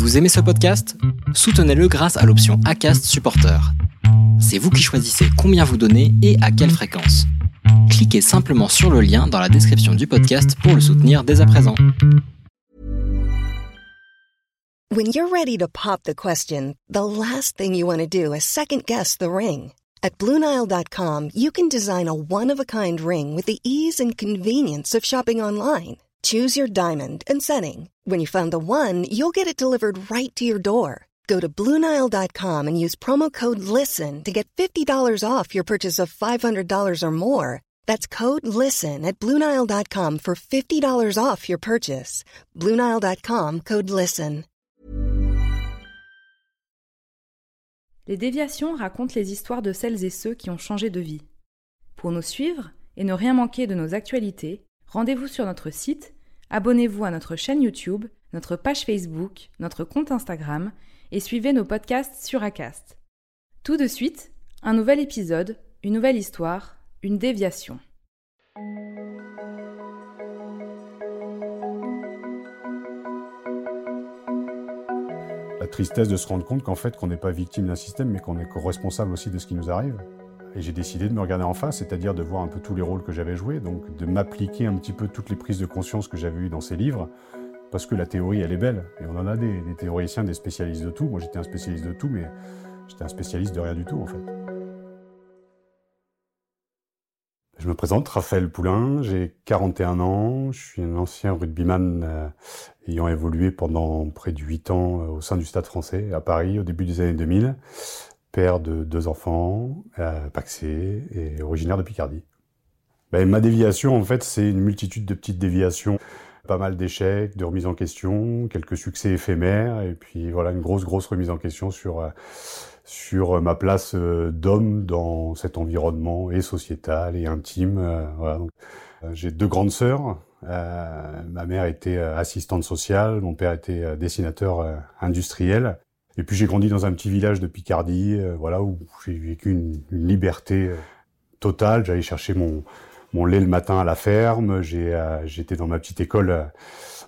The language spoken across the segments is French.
Vous aimez ce podcast? Soutenez-le grâce à l'option ACAST Supporter. C'est vous qui choisissez combien vous donnez et à quelle fréquence. Cliquez simplement sur le lien dans la description du podcast pour le soutenir dès à présent. When you're ready to pop the question, the last thing you want to do is second guess the ring. At Bluenile.com, you can design a one-of-a-kind ring with the ease and convenience of shopping online. Choose your diamond and setting. When you find the one, you'll get it delivered right to your door. Go to Bluenile.com and use promo code LISTEN to get $50 off your purchase of $500 or more. That's code LISTEN at Bluenile.com for $50 off your purchase. Bluenile.com code LISTEN. Les déviations racontent les histoires de celles et ceux qui ont changé de vie. Pour nous suivre et ne rien manquer de nos actualités, rendez-vous sur notre site, abonnez-vous à notre chaîne YouTube, notre page Facebook, notre compte Instagram et suivez nos podcasts sur Acast. Tout de suite, un nouvel épisode, une nouvelle histoire, une déviation. La tristesse de se rendre compte qu'en fait, qu'on n'est pas victime d'un système, mais qu'on est co-responsable aussi de ce qui nous arrive. Et j'ai décidé de me regarder en face, c'est-à-dire de voir un peu tous les rôles que j'avais joués, donc de m'appliquer un petit peu toutes les prises de conscience que j'avais eues dans ces livres, parce que la théorie, elle est belle. Et on en a des, théoriciens, des spécialistes de tout. Moi, j'étais un spécialiste de tout, mais j'étais un spécialiste de rien du tout, en fait. Je me présente, Raphaël Poulain, j'ai 41 ans, je suis un ancien rugbyman euh, ayant évolué pendant près de 8 ans euh, au sein du Stade français à Paris au début des années 2000, père de deux enfants, euh, paxé et originaire de Picardie. Ben, ma déviation, en fait, c'est une multitude de petites déviations, pas mal d'échecs, de remises en question, quelques succès éphémères, et puis voilà, une grosse, grosse remise en question sur... Euh, sur ma place euh, d'homme dans cet environnement et sociétal et intime. euh, euh, J'ai deux grandes sœurs. Euh, ma mère était euh, assistante sociale, mon père était euh, dessinateur euh, industriel. Et puis j'ai grandi dans un petit village de Picardie, euh, voilà où j'ai vécu une, liberté euh, totale. J'allais chercher mon mon lait le matin à la ferme. Euh, j'étais dans ma petite école.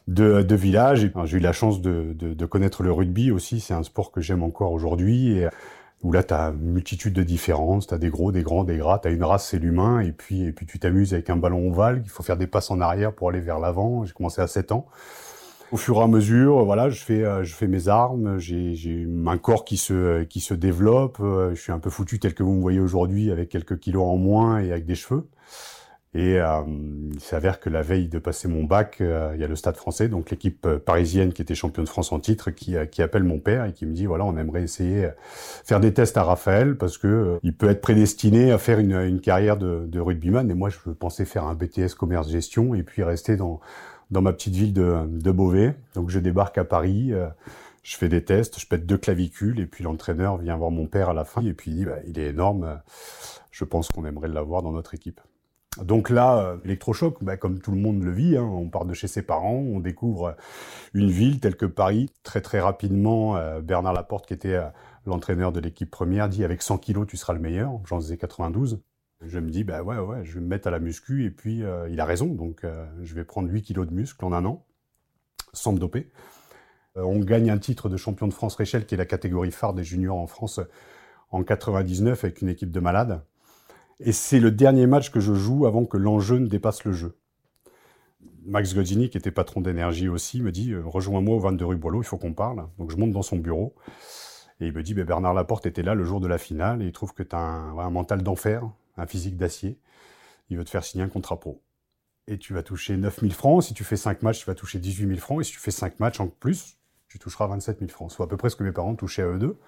de, village. J'ai eu la chance de, de, connaître le rugby aussi. C'est un sport que j'aime encore aujourd'hui. Où là, tu as une multitude de différences. Tu as des gros, des grands, des gras. Tu as une race, c'est l'humain. Et puis, et puis tu t'amuses avec un ballon ovale. Il faut faire des passes en arrière pour aller vers l'avant. J'ai commencé à 7 ans. Au fur et à mesure, voilà, je fais, euh, je fais mes armes. J'ai un corps qui se, qui se développe. Euh, Je suis un peu foutu tel que vous me voyez aujourd'hui, avec quelques kilos en moins et avec des cheveux. Et euh, il s'avère que la veille de passer mon bac, euh, il y a le Stade français, donc l'équipe euh, parisienne qui était championne de France en titre, qui, euh, qui appelle mon père et qui me dit voilà, on aimerait essayer euh, faire des tests à Raphaël parce que euh, il peut être prédestiné à faire une, une carrière de, de rugbyman. Et moi, je pensais faire un BTS commerce gestion et puis rester dans dans ma petite ville de, Beauvais. Donc je débarque à Paris. euh, je fais des tests, je pète deux clavicules et puis l'entraîneur vient voir mon père à la fin et puis il dit bah, il est énorme, euh, je pense qu'on aimerait l'avoir dans notre équipe. Donc là, euh, électrochoc, bah, comme tout le monde le vit, hein, on part de chez ses parents, on découvre une ville telle que Paris. Très très rapidement, Bernard Laporte, qui était l'entraîneur de l'équipe première, dit avec 100 kilos tu seras le meilleur. J'en faisais 92. Je me dis bah ouais ouais, je vais me mettre à la muscu et puis euh, il a raison, donc euh, je vais prendre 8 kilos de muscle en un an, sans me doper. Euh, on gagne un titre de champion de France Réchelle, qui est la catégorie phare des juniors en France, en 99 avec une équipe de malades. Et c'est le dernier match que je joue avant que l'enjeu ne dépasse le jeu. Max Godzini, qui était patron d'énergie aussi, me dit Rejoins-moi au 22 rue Boileau, il faut qu'on parle. Donc je monte dans son bureau. Et il me dit ben, Bernard Laporte était là le jour de la finale et il trouve que tu as un mental d'enfer, un physique d'acier. Il veut te faire signer un contrat pro. Et tu vas toucher 9000 francs. Si tu fais 5 matchs, tu vas toucher 18 000 francs. Et si tu fais 5 matchs en plus, tu toucheras 27 000 francs. Soit à peu près ce que mes parents touchaient à eux deux.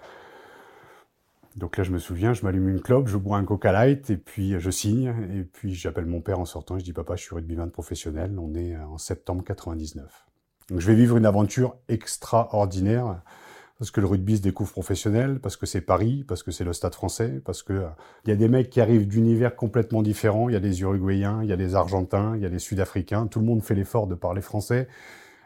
Donc là, je me souviens, je m'allume une clope, je bois un Coca Light, et puis je signe, et puis j'appelle mon père en sortant, je dis papa, je suis rugbyman professionnel, on est en septembre 99. Donc je vais vivre une aventure extraordinaire, parce que le rugby se découvre professionnel, parce que c'est Paris, parce que c'est le stade français, parce que euh, il y a des mecs qui arrivent d'univers complètement différents, il y a des Uruguayens, il y a des Argentins, il y a des Sud-Africains, tout le monde fait l'effort de parler français.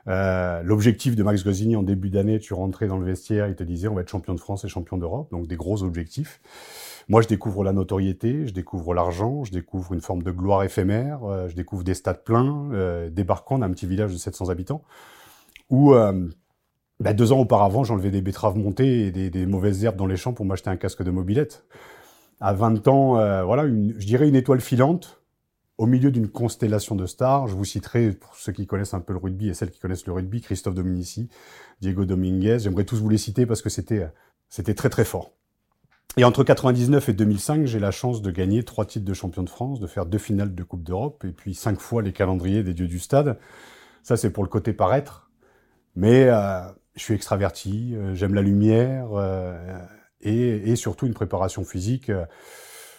Euh, L'objectif de Max Gosini en début d'année, tu rentrais dans le vestiaire, il te disait on va être champion de France et champion d'Europe, donc des gros objectifs. Moi, je découvre la notoriété, je découvre l'argent, je découvre une forme de gloire éphémère, euh, je découvre des stades pleins, euh, débarquant d'un petit village de 700 habitants, où euh, bah, deux ans auparavant, j'enlevais des betteraves montées et des, mauvaises herbes dans les champs pour m'acheter un casque de mobilette. À 20 ans, euh, voilà, je dirais une étoile filante au milieu d'une constellation de stars. Je vous citerai, pour ceux qui connaissent un peu le rugby et celles qui connaissent le rugby, Christophe Dominici, Diego Dominguez. J'aimerais tous vous les citer parce que c'était, c'était très très fort. Et entre 99 et 2005, j'ai la chance de gagner trois titres de champion de France, de faire deux finales de Coupe d'Europe et puis cinq fois les calendriers des dieux du stade. Ça, c'est pour le côté paraître. Mais euh, je suis extraverti, euh, j'aime la lumière euh, et, et, surtout une préparation physique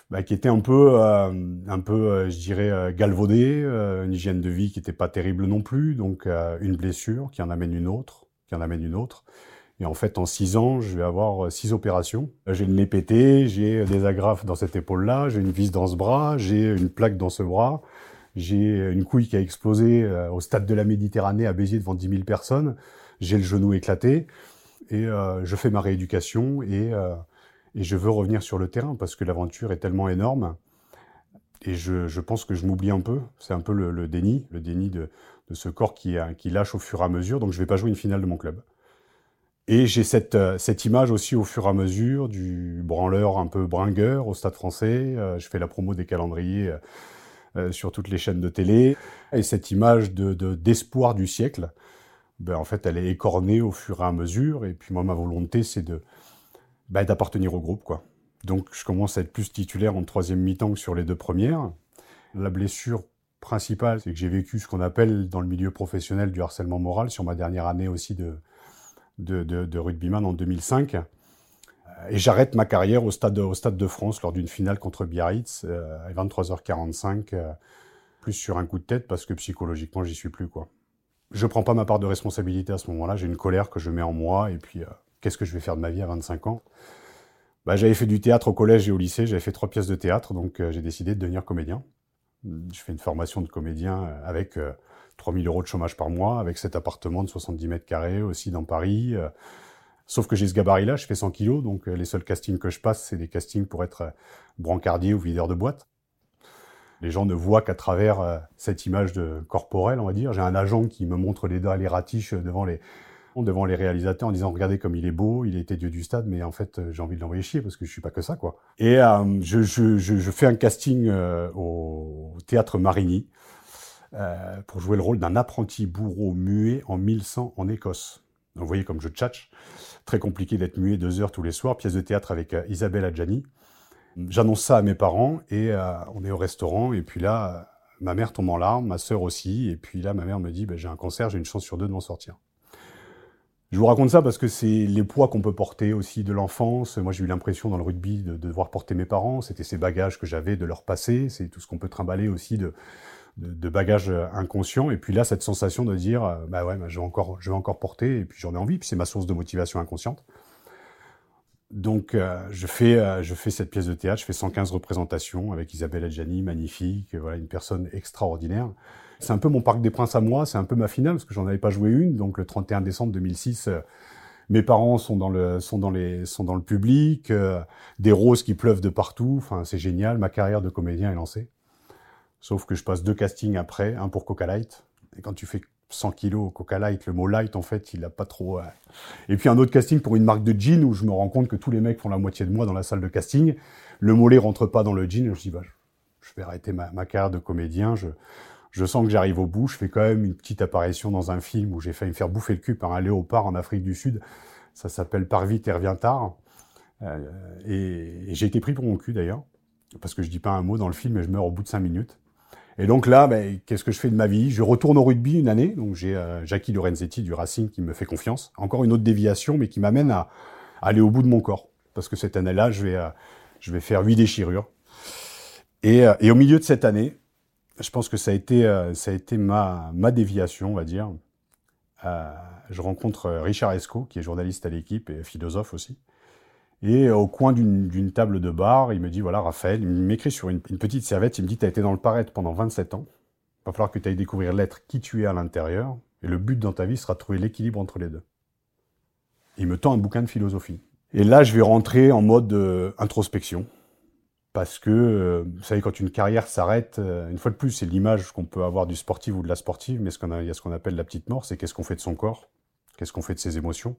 bah, qui était un peu, un peu, je dirais, galvaudée, une hygiène de vie qui n'était pas terrible non plus, donc une blessure qui en amène une autre, qui en amène une autre. Et en fait, en six ans, je vais avoir six opérations. J'ai le nez pété, j'ai des agrafes dans cette épaule-là, j'ai une vis dans ce bras, j'ai une plaque dans ce bras, j'ai une couille qui a explosé euh, au stade de la Méditerranée à Béziers devant 10 000 personnes, j'ai le genou éclaté, et euh, je fais ma rééducation, et, euh, et, je veux revenir sur le terrain, parce que l'aventure est tellement énorme, et je, pense que je m'oublie un peu, c'est un peu le, déni, le déni de, de ce corps qui, lâche au fur et à mesure, donc je vais pas jouer une finale de mon club. Et j'ai cette, cette image aussi au fur et à mesure du branleur un peu bringueur au Stade français. je fais la promo des calendriers euh, sur toutes les chaînes de télé. Et cette image de d'espoir du siècle, ben, en fait, elle est écornée au fur et à mesure. Et puis moi, ma volonté, c'est de ben, d'appartenir au groupe, quoi. Donc, je commence à être plus titulaire en troisième mi-temps que sur les deux premières. La blessure principale, c'est que j'ai vécu ce qu'on appelle dans le milieu professionnel du harcèlement moral sur ma dernière année aussi de, de, de, rugbyman en 2005 et j'arrête ma carrière au stade, de, au stade de France lors d'une finale contre Biarritz euh, à 23h45, euh, plus sur un coup de tête parce que psychologiquement j'y suis plus quoi. Je prends pas ma part de responsabilité à ce moment-là, j'ai une colère que je mets en moi et puis euh, qu'est-ce que je vais faire de ma vie à 25 ans? Bah, J'avais fait du théâtre au collège et au lycée, j'avais fait trois pièces de théâtre, donc j'ai décidé de devenir comédien. Je fais une formation de comédien avec 3000 euros de chômage par mois, avec cet appartement de 70 mètres carrés aussi dans Paris. Sauf que j'ai ce gabarit-là, je fais 100 kilos, donc euh, les seuls castings que je passe, c'est des castings pour être euh, brancardier ou videur de boîte. Les gens ne voient qu'à travers euh, cette image de corporelle, on va dire. J'ai un agent qui me montre les dents, les ratiches devant les, devant les réalisateurs en disant regardez comme il est beau, il était dieu du stade, mais en fait j'ai envie de l'envoyer chier parce que je suis pas que ça quoi. Et je, je, je, fais un casting au théâtre Marigny pour jouer le rôle d'un apprenti bourreau muet en 1100 en Écosse. Vous voyez comme je tchatche. Très compliqué d'être muet deux heures tous les soirs. Pièce de théâtre avec euh, Isabelle Adjani. J'annonce ça à mes parents et euh, on est au restaurant. Et puis là, euh, ma mère tombe en larmes, ma sœur aussi. Et puis là, ma mère me dit ben, j'ai un cancer, j'ai une chance sur deux de m'en sortir. Je vous raconte ça parce que c'est les poids qu'on peut porter aussi de l'enfance. Moi, j'ai eu l'impression dans le rugby de, de devoir porter mes parents. C'était ces bagages que j'avais de leur passé. C'est tout ce qu'on peut trimballer aussi de, de, bagages euh, inconscients. Et puis là, cette sensation de dire, bah ouais, bah, encore, je vais encore porter, et puis j'en ai envie, puis c'est ma source de motivation inconsciente. Donc, euh, je, fais, je fais cette pièce de théâtre, je fais 115 représentations avec Isabelle Adjani, magnifique, voilà, une personne extraordinaire. C'est un peu mon Parc des Princes à moi, c'est un peu ma finale, parce que j'en avais pas joué une. Donc, le 31 décembre 2006, mes parents sont dans le, sont dans les, sont dans le public, des roses qui pleuvent de partout. Enfin, c'est génial. Ma carrière de comédien est lancée. Sauf que je passe deux castings après, un pour Coca Light. Et quand tu fais 100 kilos Coca Light, le mot light, en fait, il a pas trop. Et puis un autre casting pour une marque de jean où je me rends compte que tous les mecs font la moitié de moi dans la salle de casting. Le mollet rentre pas dans le jean. Et je dis, bah, je vais arrêter ma, carrière de comédien. Je, sens que j'arrive au bout. Je fais quand même une petite apparition dans un film où j'ai failli me faire bouffer le cul par un léopard en Afrique du Sud. Ça s'appelle Par vite et revient tard. Euh, et, j'ai été pris pour mon cul d'ailleurs. Parce que je dis pas un mot dans le film et je meurs au bout de cinq minutes. Et donc là, ben, qu'est-ce que je fais de ma vie? Je retourne au rugby une année. Donc j'ai euh, Jackie Lorenzetti du Racing qui me fait confiance. Encore une autre déviation, mais qui m'amène à, aller au bout de mon corps. Parce que cette année-là, je vais, euh, je vais faire huit déchirures. Et, euh, et, au milieu de cette année, je pense que ça a été, ça a été ma, ma déviation, on va dire. je rencontre Richard Esco, qui est journaliste à l'équipe et philosophe aussi. Et au coin d'une table de bar, il me dit, voilà, Raphaël, il m'écrit sur une, petite serviette, il me dit, tu as été dans le paraître pendant 27 ans, il va falloir que tu ailles découvrir l'être qui tu es à l'intérieur, et le but dans ta vie sera de trouver l'équilibre entre les deux. Il me tend un bouquin de philosophie. Et là, je vais rentrer en mode euh, introspection, parce que, euh, vous savez, quand une carrière s'arrête, euh, une fois de plus, c'est l'image qu'on peut avoir du sportif ou de la sportive, mais ce qu'on il y a ce qu'on appelle la petite mort, c'est qu'est-ce qu'on fait de son corps Qu'est-ce qu'on fait de ses émotions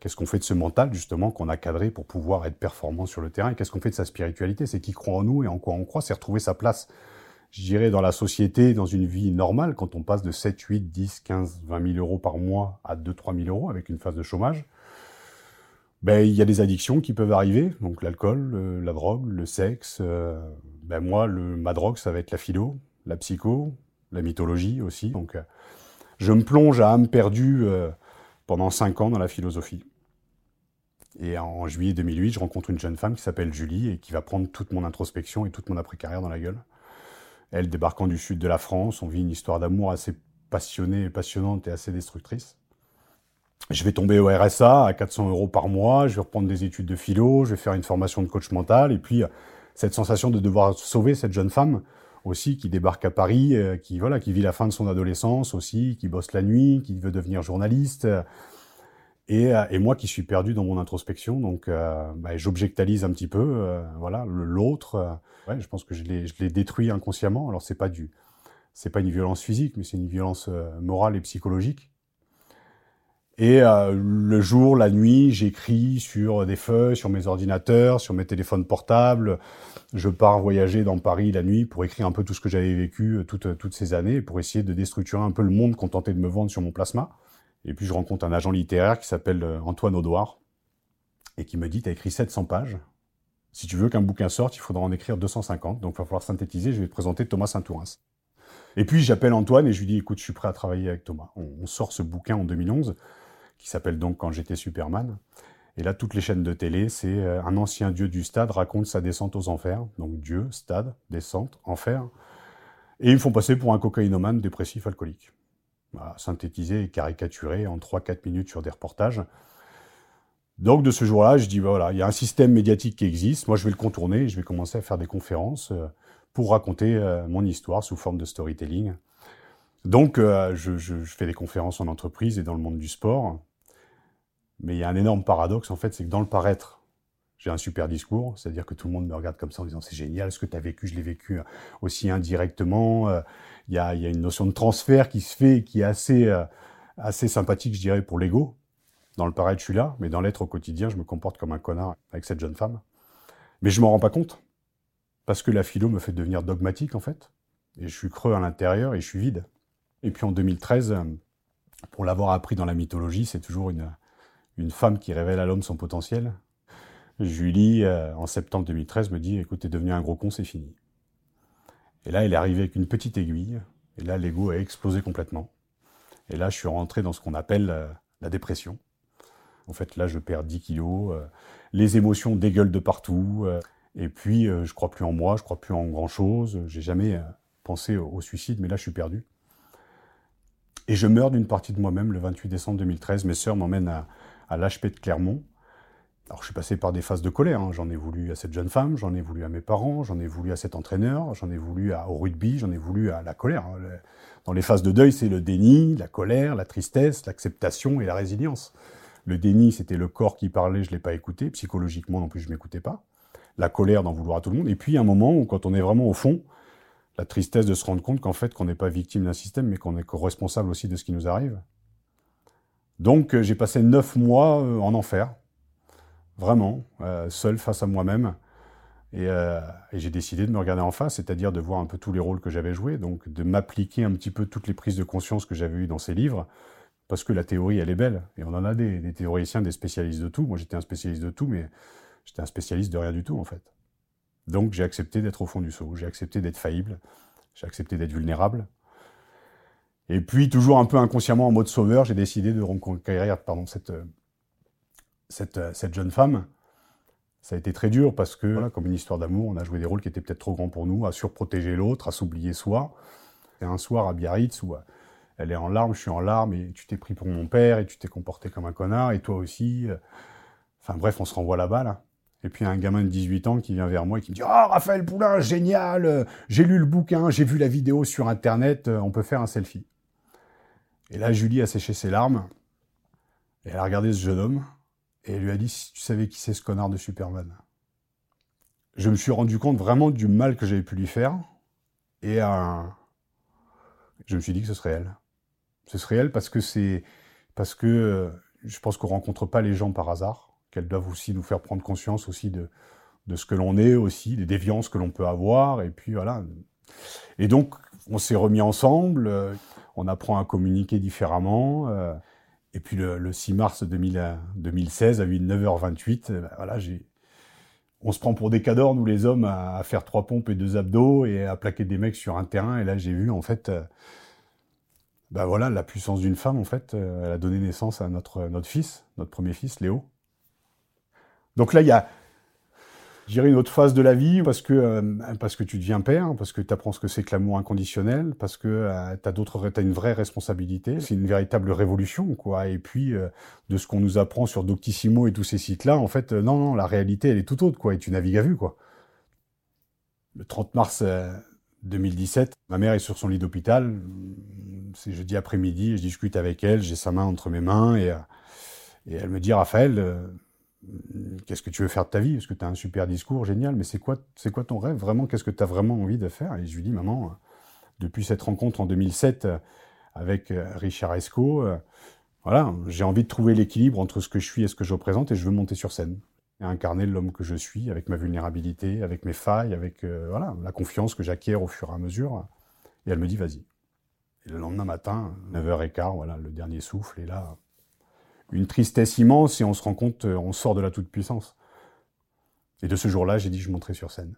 Qu'est-ce qu'on fait de ce mental, justement, qu'on a cadré pour pouvoir être performant sur le terrain? Qu'est-ce qu'on fait de sa spiritualité? C'est qui croit en nous et en quoi on croit? C'est retrouver sa place, je dirais, dans la société, dans une vie normale, quand on passe de 7, 8, 10, 15, 20 000 euros par mois à 2, 3 000 euros avec une phase de chômage. Ben, il y a des addictions qui peuvent arriver, donc l'alcool, la drogue, le sexe. Euh, ben moi, ma drogue, ça va être la philo, la psycho, la mythologie aussi. Donc, euh, je me plonge à âme perdue euh, pendant 5 ans dans la philosophie. Et en juillet 2008, je rencontre une jeune femme qui s'appelle Julie et qui va prendre toute mon introspection et toute mon après-carrière dans la gueule. Elle, débarquant du sud de la France, on vit une histoire d'amour assez passionnée, passionnante et assez destructrice. Je vais tomber au RSA à 400 euros par mois, je vais reprendre des études de philo, je vais faire une formation de coach mental, et puis cette sensation de devoir sauver cette jeune femme aussi qui débarque à Paris, euh, qui voilà, qui vit la fin de son adolescence aussi, qui bosse la nuit, qui veut devenir journaliste. Et, euh, et, moi qui suis perdu dans mon introspection, donc euh, bah, j'objectalise un petit peu, euh, voilà, l'autre. je pense que je l'ai détruit inconsciemment. Alors c'est pas du, c'est pas une violence physique, mais c'est une violence morale et psychologique. Et le jour, la nuit, j'écris sur des feuilles, sur mes ordinateurs, sur mes téléphones portables. Je pars voyager dans Paris la nuit pour écrire un peu tout ce que j'avais vécu toutes ces années, pour essayer de déstructurer un peu le monde qu'on tentait de me vendre sur mon plasma. Et puis je rencontre un agent littéraire qui s'appelle euh, Antoine Audouard et qui me dit, tu as écrit 700 pages. Si tu veux qu'un bouquin sorte, il faudra en écrire 250. Donc il va falloir synthétiser. Je vais te présenter Thomas Saint-Tourins. Et puis j'appelle Antoine et je lui dis, écoute, je suis prêt à travailler avec Thomas. On, sort ce bouquin en 2011 qui s'appelle donc Quand j'étais Superman. Et là, toutes les chaînes de télé, c'est euh, un ancien dieu du stade raconte sa descente aux enfers. Donc Dieu, stade, descente, enfer. Et ils me font passer pour un cocaïnomane dépressif alcoolique synthétisé et caricaturé en 3-4 minutes sur des reportages. Donc de ce jour-là, je dis, bah, voilà, il y a un système médiatique qui existe, moi je vais le contourner, je vais commencer à faire des conférences euh, pour raconter euh, mon histoire sous forme de storytelling. Donc euh, je, je, fais des conférences en entreprise et dans le monde du sport. Mais il y a un énorme paradoxe en fait, c'est que dans le paraître, j'ai un super discours, c'est-à-dire que tout le monde me regarde comme ça en disant c'est génial ce que tu as vécu, je l'ai vécu euh, aussi indirectement. Euh, il y, a, une notion de transfert qui se fait qui est assez, euh, assez sympathique, je dirais, pour l'ego. Dans le paraître, je suis là, mais dans l'être au quotidien, je me comporte comme un connard avec cette jeune femme. Mais je m'en rends pas compte. Parce que la philo me fait devenir dogmatique, en fait. Et je suis creux à l'intérieur et je suis vide. Et puis en 2013, pour l'avoir appris dans la mythologie, c'est toujours une femme qui révèle à l'homme son potentiel. Julie, euh, en septembre 2013, me dit Écoute, t'es devenu un gros con, c'est fini. Et là, elle est arrivée avec une petite aiguille, et là, l'ego a explosé complètement. Et là, je suis rentré dans ce qu'on appelle euh, la dépression. En fait, là, je perds 10 kilos, euh, les émotions dégueulent de partout, et puis je crois plus en moi, je crois plus en grand-chose, j'ai jamais pensé au suicide, mais là, je suis perdu. Et je meurs d'une partie de moi-même le 28 décembre 2013. Mes sœurs m'emmènent à, à l'HP de Clermont, alors je suis passé par des phases de colère, hein. j'en ai voulu à cette jeune femme, j'en ai voulu à mes parents, j'en ai voulu à cet entraîneur, j'en ai voulu au rugby, j'en ai voulu à la colère. Hein. Dans les phases de deuil, c'est le déni, la colère, la tristesse, l'acceptation et la résilience. Le déni, c'était le corps qui parlait, je ne l'ai pas écouté, psychologiquement non plus, je ne m'écoutais pas. La colère d'en vouloir à tout le monde. Et puis un moment où, quand on est vraiment au fond, la tristesse de se rendre compte qu'en fait, qu'on n'est pas victime d'un système, mais qu'on est responsable aussi de ce qui nous arrive. Donc euh, j'ai passé neuf mois euh, en enfer, vraiment, euh, seul face à moi-même. Euh, et, j'ai décidé de me regarder en face, c'est-à-dire de voir un peu tous les rôles que j'avais joués, donc de m'appliquer un petit peu toutes les prises de conscience que j'avais eues dans ces livres, parce que la théorie, elle est belle, et on en a des, théoriciens, des spécialistes de tout. Moi, j'étais un spécialiste de tout, mais j'étais un spécialiste de rien du tout, en fait. Donc, j'ai accepté d'être au fond du seau, j'ai accepté d'être faillible, j'ai accepté d'être vulnérable. Et puis, toujours un peu inconsciemment en mode sauveur, j'ai décidé de reconquérir pardon, cette, euh, cette, jeune femme, ça a été très dur parce que, voilà, comme une histoire d'amour, on a joué des rôles qui étaient peut-être trop grands pour nous, à surprotéger l'autre, à s'oublier soi. Et un soir à Biarritz où euh, elle est en larmes, je suis en larmes, et tu t'es pris pour mon père, et tu t'es comporté comme un connard, et toi aussi. Euh. Enfin bref, on se renvoie là-bas, là. Et puis un gamin de 18 ans qui vient vers moi et qui me dit Ah, oh, Raphaël Poulain, génial J'ai lu le bouquin, j'ai vu la vidéo sur Internet, on peut faire un selfie. Et là, Julie a séché ses larmes, et elle a regardé ce jeune homme, et elle lui a dit si tu savais qui c'est ce connard de Superman. Je me suis rendu compte vraiment du mal que j'avais pu lui faire et je me suis dit que ce serait elle. Ce serait elle parce que c'est parce que je pense qu'on rencontre pas les gens par hasard, qu'elles doivent aussi nous faire prendre conscience aussi de, de ce que l'on est aussi, des déviances que l'on peut avoir, et puis voilà. Et donc, on s'est remis ensemble, on apprend à communiquer différemment, et puis le, 6 mars 2016, à 9h28, ben voilà, on se prend pour des cadors, nous les hommes, à, faire trois pompes et deux abdos et à plaquer des mecs sur un terrain. Et là, j'ai vu en fait, ben voilà, la puissance d'une femme. En fait, euh, elle a donné naissance à notre notre fils, notre premier fils, Léo. Donc là, il y a, dirais une autre phase de la vie parce que euh, parce que tu deviens père, parce que tu apprends ce que c'est que l'amour inconditionnel, parce que euh, tu as t'as une vraie responsabilité, c'est une véritable révolution quoi. Et puis euh, de ce qu'on nous apprend sur Doctissimo et tous ces sites là, en fait non non, la réalité elle est tout autre quoi et tu navigues à vue quoi. Le 30 mars 2017, ma mère est sur son lit d'hôpital, c'est jeudi après-midi, je discute avec elle, j'ai sa main entre mes mains et et elle me dit Raphaël qu'est-ce que tu veux faire de ta vie? Parce que tu as un super discours, génial, mais c'est quoi, c'est quoi ton rêve? Vraiment Qu'est-ce que tu as vraiment envie de faire? Et je lui dis, maman, depuis cette rencontre en 2007 euh, avec euh, Richard Esco, euh, voilà, j'ai envie de trouver l'équilibre entre ce que je suis et ce que je représente et je veux monter sur scène. Et incarner l'homme que je suis avec ma vulnérabilité, avec mes failles, avec voilà, la confiance que j'acquiers au fur et à mesure. Et elle me dit, vas-y. Le lendemain matin, 9h15, voilà, le dernier souffle, et là, une tristesse immense et on se rend compte, euh, on sort de la toute-puissance. Et de ce jour-là, j'ai dit je monterai sur scène.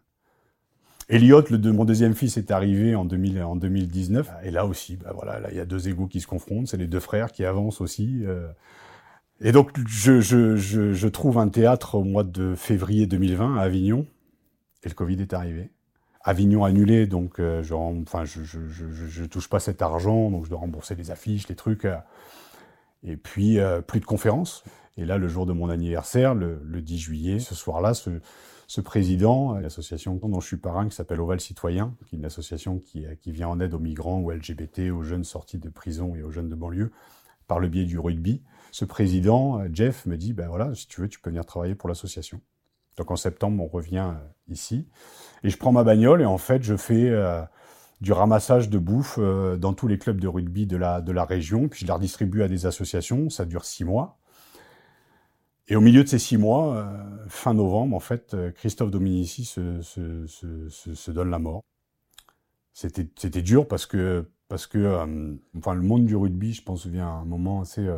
Elliot, mon deuxième fils, est arrivé en, 2000, en 2019. Et là aussi, bah voilà, là il y a deux égaux qui se confrontent, c'est les deux frères qui avancent aussi. Euh. Et donc je, trouve un théâtre au mois de février 2020 à Avignon, et le Covid est arrivé. Avignon annulé, donc euh, je, enfin je, je, touche pas cet argent, donc je dois rembourser les affiches, les trucs. Et puis, euh, plus de conférences. Et là, le jour de mon anniversaire, le, 10 juillet, ce soir-là, ce, ce, président, l'association dont je suis parrain, qui s'appelle Oval Citoyen, qui est une association qui, qui vient en aide aux migrants ou LGBT, aux jeunes sortis de prison et aux jeunes de banlieue, par le biais du rugby. Ce président, Jeff, me dit, ben voilà, si tu veux, tu peux venir travailler pour l'association. Donc en septembre, on revient euh, ici. Et je prends ma bagnole et en fait, je fais... Euh, du ramassage de bouffe euh, dans tous les clubs de rugby de la, de la région, puis je la redistribue à des associations, ça dure six mois. Et au milieu de ces six mois, euh, fin novembre, en fait, euh, Christophe Dominici se, se, donne la mort. C'était, c'était dur parce que, parce que enfin, le monde du rugby, je pense, vient à un moment assez,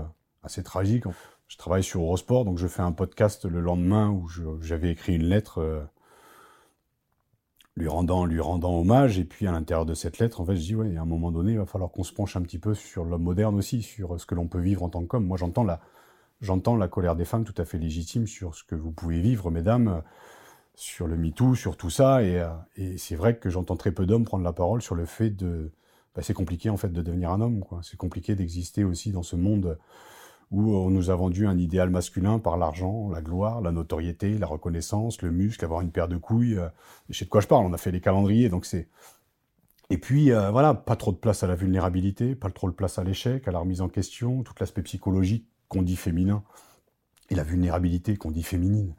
assez tragique. Je travaille sur Eurosport, donc je fais un podcast le lendemain où j'avais écrit une lettre lui rendant, lui rendant hommage. Et puis à l'intérieur de cette lettre, en fait, je dis ouais, à un moment donné, il va falloir qu'on se penche un petit peu sur l'homme moderne aussi, sur ce que l'on peut vivre en tant qu'homme. Moi, j'entends la, j'entends la colère des femmes tout à fait légitime sur ce que vous pouvez vivre, mesdames, sur le MeToo, sur tout ça. Et, euh, c'est vrai que j'entends très peu d'hommes prendre la parole sur le fait de, bah, c'est compliqué en fait de devenir un homme. Quoi. C'est compliqué d'exister aussi dans ce monde où on nous a vendu un idéal masculin par l'argent, la gloire, la notoriété, la reconnaissance, le muscle, avoir une paire de couilles. Euh, je sais de quoi je parle, on a fait les calendriers, donc c'est... Et puis, euh, voilà, pas trop de place à la vulnérabilité, pas trop de place à l'échec, à la remise en question, tout l'aspect psychologique qu'on dit féminin, et la vulnérabilité qu'on dit féminine.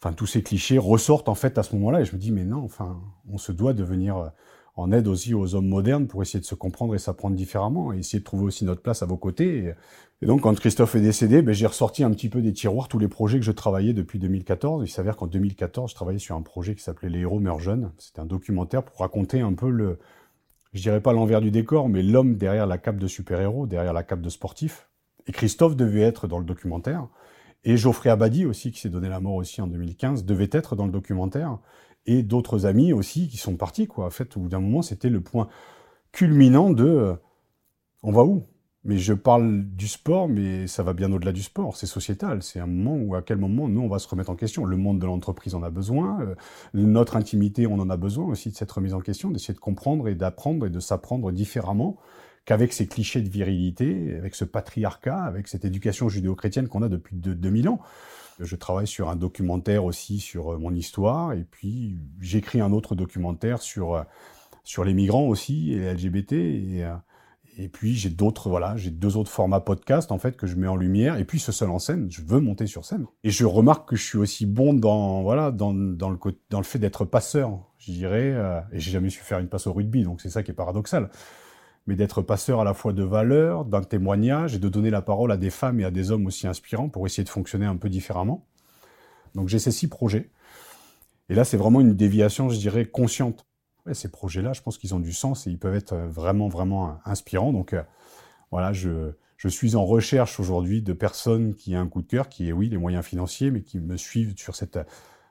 Enfin, tous ces clichés ressortent en fait à ce moment-là, et je me dis, mais non, enfin, on se doit devenir euh, en aide aussi aux hommes modernes pour essayer de se comprendre et s'apprendre différemment, et essayer de trouver aussi notre place à vos côtés. Et, donc, quand Christophe est décédé, ben, j'ai ressorti un petit peu des tiroirs tous les projets que je travaillais depuis 2014. Il s'avère qu'en 2014, je travaillais sur un projet qui s'appelait Les héros meurent jeunes. C'était un documentaire pour raconter un peu le, je dirais pas l'envers du décor, mais l'homme derrière la cape de super-héros, derrière la cape de sportif. Et Christophe devait être dans le documentaire. Et Geoffrey Abadi aussi, qui s'est donné la mort aussi en 2015, devait être dans le documentaire et d'autres amis aussi qui sont partis, quoi. En fait, au bout d'un moment, c'était le point culminant de euh, on va où? Mais je parle du sport, mais ça va bien au-delà du sport. C'est sociétal. C'est un moment où, à quel moment, nous, on va se remettre en question. Le monde de l'entreprise en a besoin. Euh, notre intimité, on en a besoin aussi de cette remise en question, d'essayer de comprendre et d'apprendre et de s'apprendre différemment qu'avec ces clichés de virilité, avec ce patriarcat, avec cette éducation judéo-chrétienne qu'on a depuis 2000 ans. Je travaille sur un documentaire aussi sur euh, mon histoire, et puis j'écris un autre documentaire sur, euh, sur les migrants aussi, et les LGBT, et, euh, et puis j'ai d'autres, voilà, j'ai deux autres formats podcast en fait que je mets en lumière, et puis ce seul en scène, je veux monter sur scène. Et je remarque que je suis aussi bon dans, voilà, dans, dans, le, dans le fait d'être passeur, je dirais, et j'ai jamais su faire une passe au rugby, donc c'est ça qui est paradoxal. Mais d'être passeur à la fois de valeurs, d'un témoignage et de donner la parole à des femmes et à des hommes aussi inspirants pour essayer de fonctionner un peu différemment. Donc j'ai ces six projets. Et là, c'est vraiment une déviation, je dirais, consciente. ces projets-là, je pense qu'ils ont du sens et ils peuvent être vraiment, vraiment inspirants. Donc euh, voilà, je, suis en recherche aujourd'hui de personnes qui ont un coup de cœur, qui est, oui, les moyens financiers, mais qui me suivent sur cette,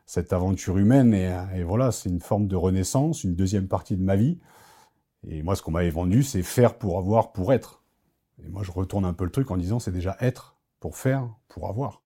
cette aventure humaine. Et voilà, c'est une forme de renaissance, une deuxième partie de ma vie. Et moi, ce qu'on m'avait vendu, c'est faire pour avoir, pour être. Et moi, je retourne un peu le truc en disant, c'est déjà être pour faire, pour avoir.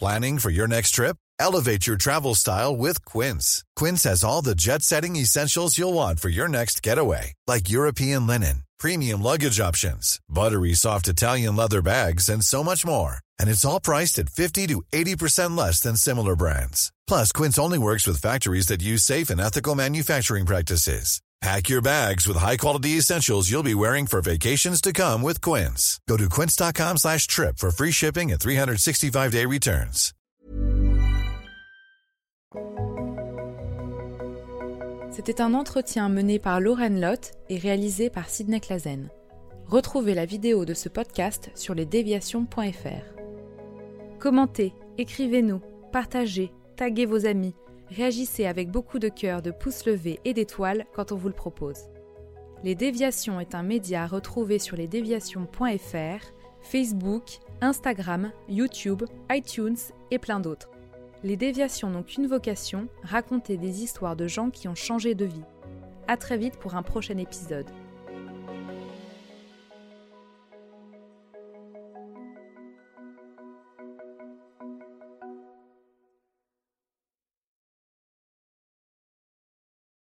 Planning for your next trip? Elevate your travel style with Quince. Quince has all the jet-setting essentials you'll want for your next getaway, like European linen, premium luggage options, buttery soft Italian leather bags, and so much more. And it's all priced at 50 to 80% less than similar brands. Plus, Quince only works with factories that use safe and ethical manufacturing practices. Pack your bags with high-quality essentials you'll be wearing for vacations to come with Quince. Go to quince.com slash trip for free shipping and 365-day returns. C'était un entretien mené par Lauren Lott et réalisé par Sidney Clazen. Retrouvez la vidéo de ce podcast sur lesdéviations.fr. Commentez, écrivez-nous, partagez, taguez vos amis, réagissez avec beaucoup de cœur, de pouces levés et d'étoiles quand on vous le propose. Les Déviations est un média à retrouver sur lesdéviations.fr, Facebook, Instagram, YouTube, iTunes et plein d'autres. Les Déviations n'ont qu'une vocation, raconter des histoires de gens qui ont changé de vie. A très vite pour un prochain épisode.